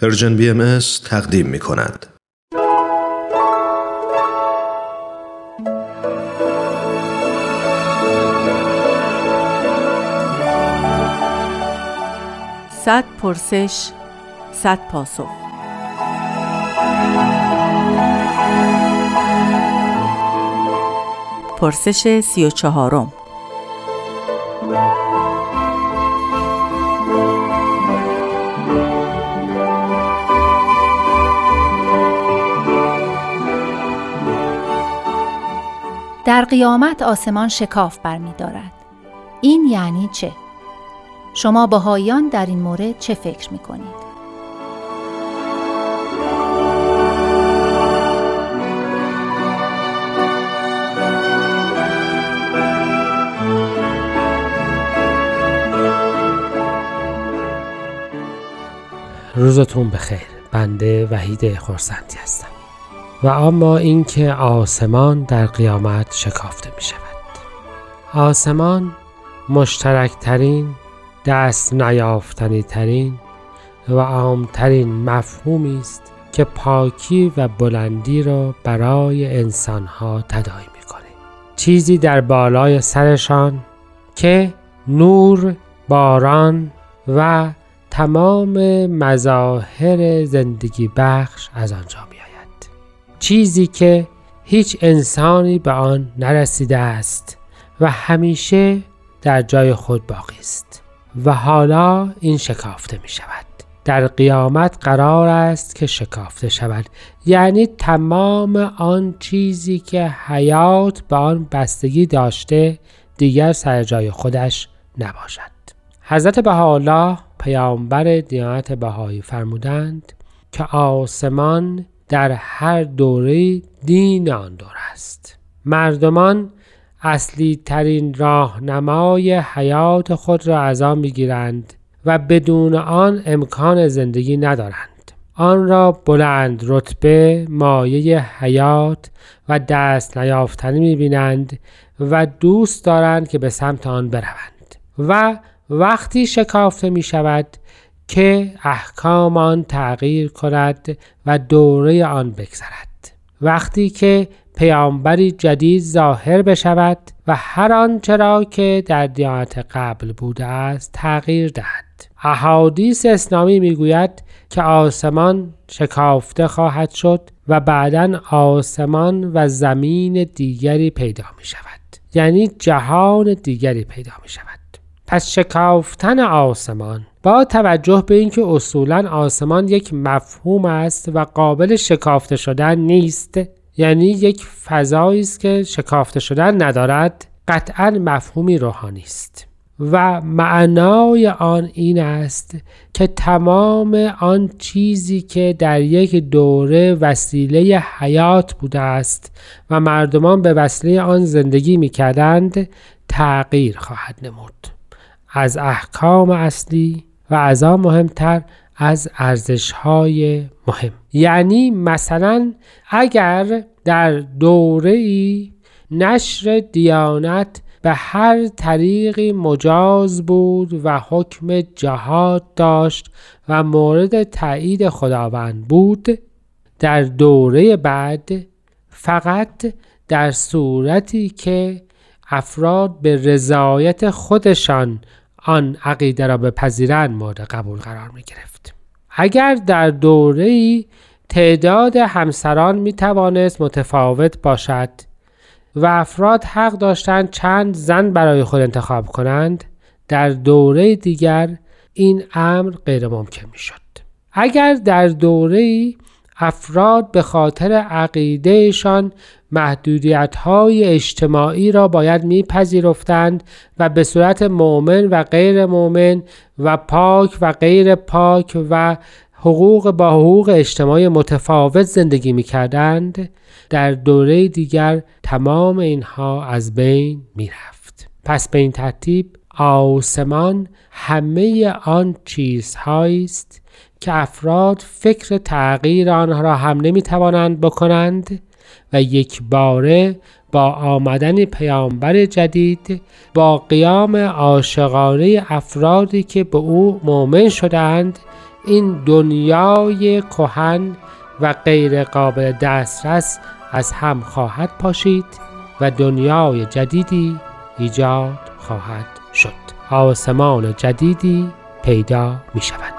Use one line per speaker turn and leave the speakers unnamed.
پرژن بی تقدیم می کند.
صد پرسش صد پاسخ پرسش سی و چهارم
در قیامت آسمان شکاف برمیدارد. این یعنی چه؟ شما بهاییان در این مورد چه فکر می کنید؟
روزتون بخیر بنده وحید خورسندی هستم و اما اینکه آسمان در قیامت شکافته می شود آسمان مشترکترین دست نیافتنی ترین و عامترین مفهومی است که پاکی و بلندی را برای انسانها تداعی می‌کنه. چیزی در بالای سرشان که نور باران و تمام مظاهر زندگی بخش از آنجا میآید چیزی که هیچ انسانی به آن نرسیده است و همیشه در جای خود باقی است و حالا این شکافته می شود. در قیامت قرار است که شکافته شود. یعنی تمام آن چیزی که حیات به آن بستگی داشته دیگر سر جای خودش نباشد. حضرت بهاءالله پیامبر دیانت بهایی فرمودند که آسمان در هر دوره دین آن دور است. مردمان اصلی ترین راهنمای حیات خود را از آن می‌گیرند و بدون آن امکان زندگی ندارند. آن را بلند رتبه مایه حیات و دست نیافتنی می‌بینند و دوست دارند که به سمت آن بروند و وقتی شکافته می شود که احکام آن تغییر کند و دوره آن بگذرد. وقتی که پیامبری جدید ظاهر بشود و هر آنچه را که در دیانت قبل بوده است تغییر دهد. احادیث اسلامی می‌گوید که آسمان شکافته خواهد شد و بعدا آسمان و زمین دیگری پیدا می شود یعنی جهان دیگری پیدا می شود پس شکافتن آسمان با توجه به اینکه اصولا آسمان یک مفهوم است و قابل شکافته شدن نیست یعنی یک فضایی است که شکافته شدن ندارد قطعا مفهومی روحانی است. و معنای آن این است که تمام آن چیزی که در یک دوره وسیله حیات بوده است و مردمان به وسیله آن زندگی می کردند تغییر خواهد نمود. از احکام اصلی و از آن مهمتر از ارزش های مهم. یعنی مثلا اگر در دوره ای نشر دیانت به هر طریقی مجاز بود و حکم جهاد داشت و مورد تایید خداوند بود در دوره بعد فقط در صورتی که افراد به رضایت خودشان آن عقیده را بپذیرند مورد قبول قرار می گرفت. اگر در دوره تعداد همسران می توانست متفاوت باشد و افراد حق داشتند چند زن برای خود انتخاب کنند در دوره دیگر این امر غیر ممکن می شد. اگر در دوره افراد به خاطر عقیدهشان محدودیت های اجتماعی را باید میپذیرفتند و به صورت مؤمن و غیر مؤمن و پاک و غیر پاک و حقوق با حقوق اجتماعی متفاوت زندگی می کردند در دوره دیگر تمام اینها از بین می رفت. پس به این ترتیب آسمان همه آن چیزهایی است که افراد فکر تغییر آنها را هم نمی توانند بکنند و یک باره با آمدن پیامبر جدید با قیام عاشقانه افرادی که به او مؤمن شدند این دنیای کهن و غیر قابل دسترس از هم خواهد پاشید و دنیای جدیدی ایجاد خواهد شد. آسمان جدیدی پیدا می شود